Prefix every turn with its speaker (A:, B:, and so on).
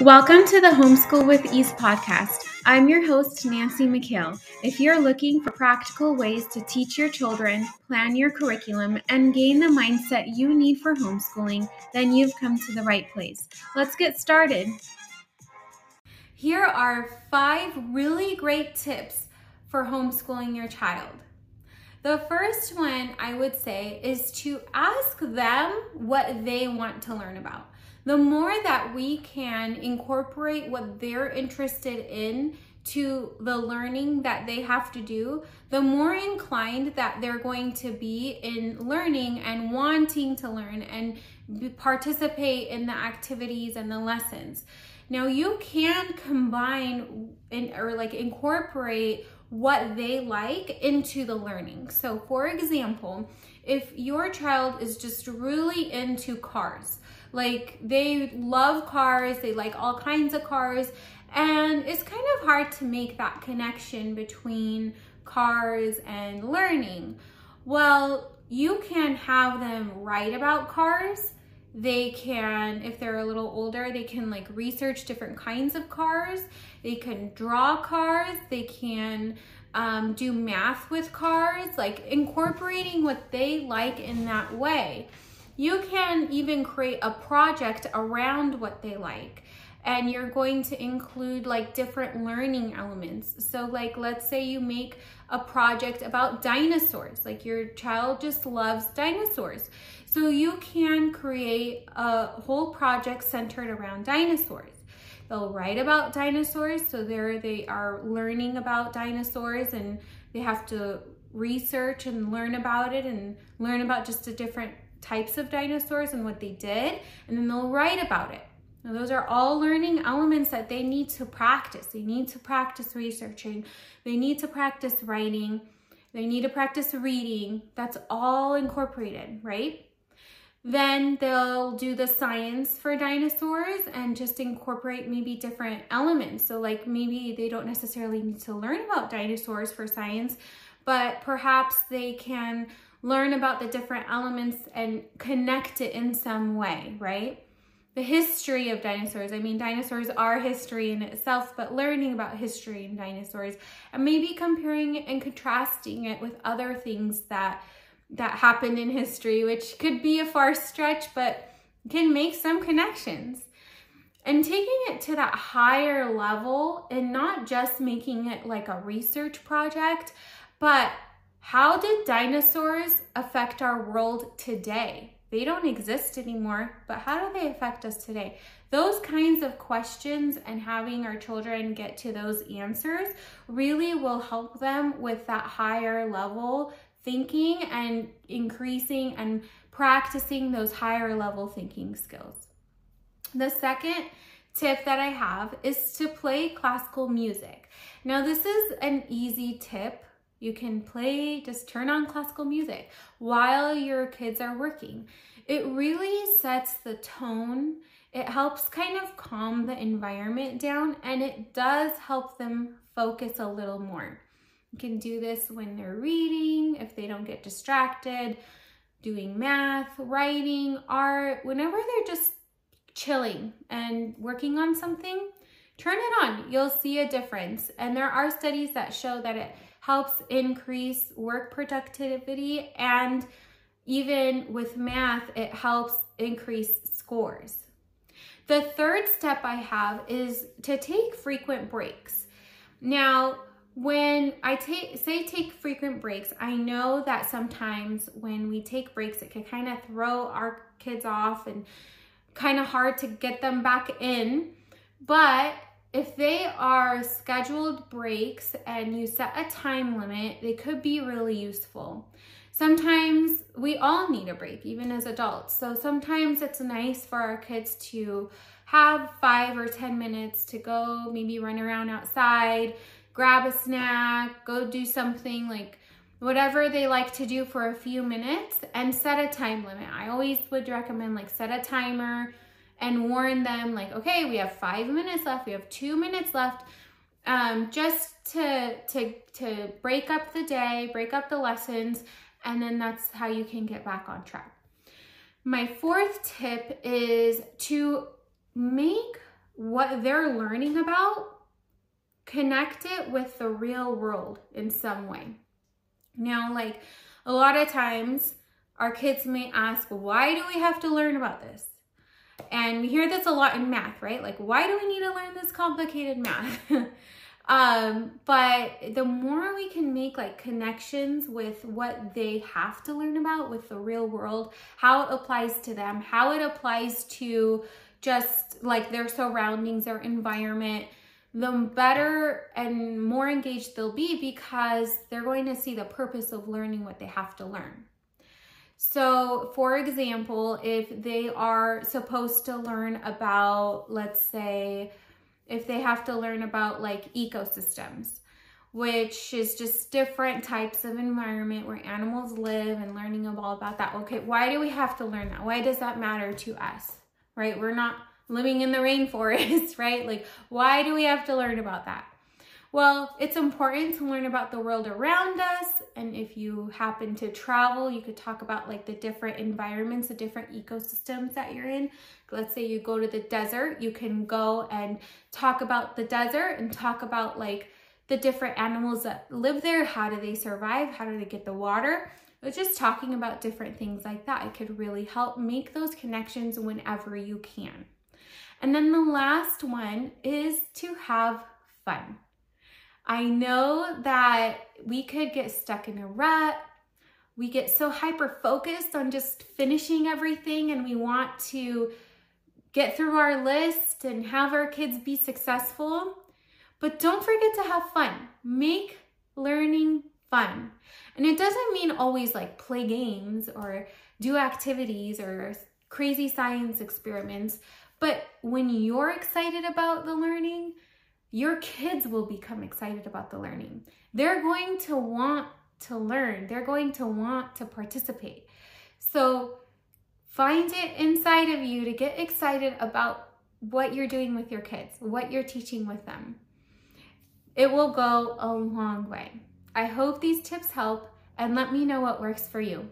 A: Welcome to the Homeschool with Ease podcast. I'm your host, Nancy McHale. If you're looking for practical ways to teach your children, plan your curriculum, and gain the mindset you need for homeschooling, then you've come to the right place. Let's get started. Here are five really great tips for homeschooling your child. The first one I would say is to ask them what they want to learn about the more that we can incorporate what they're interested in to the learning that they have to do, the more inclined that they're going to be in learning and wanting to learn and participate in the activities and the lessons. Now you can combine in, or like incorporate what they like into the learning. So for example, if your child is just really into cars, like they love cars, they like all kinds of cars, and it's kind of hard to make that connection between cars and learning. Well, you can have them write about cars. They can, if they're a little older, they can like research different kinds of cars. They can draw cars. They can um, do math with cars, like incorporating what they like in that way. You can even create a project around what they like and you're going to include like different learning elements. So like let's say you make a project about dinosaurs, like your child just loves dinosaurs. So you can create a whole project centered around dinosaurs. They'll write about dinosaurs, so there they are learning about dinosaurs and they have to research and learn about it and learn about just the different types of dinosaurs and what they did, and then they'll write about it. Those are all learning elements that they need to practice. They need to practice researching. They need to practice writing. They need to practice reading. That's all incorporated, right? Then they'll do the science for dinosaurs and just incorporate maybe different elements. So like maybe they don't necessarily need to learn about dinosaurs for science, but perhaps they can learn about the different elements and connect it in some way, right? The history of dinosaurs. I mean, dinosaurs are history in itself, but learning about history and dinosaurs and maybe comparing and contrasting it with other things that that happened in history, which could be a far stretch, but can make some connections. And taking it to that higher level and not just making it like a research project, but how did dinosaurs affect our world today? They don't exist anymore, but how do they affect us today? Those kinds of questions and having our children get to those answers really will help them with that higher level thinking and increasing and practicing those higher level thinking skills. The second tip that I have is to play classical music. Now, this is an easy tip you can play, just turn on classical music while your kids are working. It really sets the tone. It helps kind of calm the environment down and it does help them focus a little more. Can do this when they're reading, if they don't get distracted, doing math, writing, art, whenever they're just chilling and working on something, turn it on. You'll see a difference. And there are studies that show that it helps increase work productivity and even with math, it helps increase scores. The third step I have is to take frequent breaks. Now, when I take say take frequent breaks, I know that sometimes when we take breaks, it can kind of throw our kids off and kind of hard to get them back in. But if they are scheduled breaks and you set a time limit, they could be really useful. Sometimes we all need a break, even as adults. So sometimes it's nice for our kids to have five or 10 minutes to go, maybe run around outside, grab a snack, go do something like whatever they like to do for a few minutes and set a time limit. I always would recommend like set a timer and warn them like, okay, we have five minutes left, we have two minutes left, um, just to, to, to break up the day, break up the lessons, and then that's how you can get back on track. My fourth tip is to make what they're learning about, connect it with the real world in some way. Now, like a lot of times, our kids may ask, why do we have to learn about this? And we hear this a lot in math, right? Like, why do we need to learn this complicated math? um, but the more we can make like connections with what they have to learn about with the real world, how it applies to them, how it applies to just like their surroundings, their environment, the better and more engaged they'll be because they're going to see the purpose of learning what they have to learn. So, for example, if they are supposed to learn about, let's say, if they have to learn about like ecosystems, which is just different types of environment where animals live and learning all about that. Okay, why do we have to learn that? Why does that matter to us? Right? We're not living in the rainforest, right? Like, why do we have to learn about that? Well, it's important to learn about the world around us. And if you happen to travel, you could talk about like the different environments, the different ecosystems that you're in. Let's say you go to the desert, you can go and talk about the desert and talk about like the different animals that live there. How do they survive? How do they get the water? Just talking about different things like that, it could really help make those connections whenever you can. And then the last one is to have fun. I know that we could get stuck in a rut. We get so hyper focused on just finishing everything and we want to get through our list and have our kids be successful. But don't forget to have fun. Make learning fun. And it doesn't mean always like play games or do activities or crazy science experiments. But when you're excited about the learning, your kids will become excited about the learning. They're going to want to learn, they're going to want to participate. So find it inside of you to get excited about what you're doing with your kids, what you're teaching with them. It will go a long way. I hope these tips help and let me know what works for you.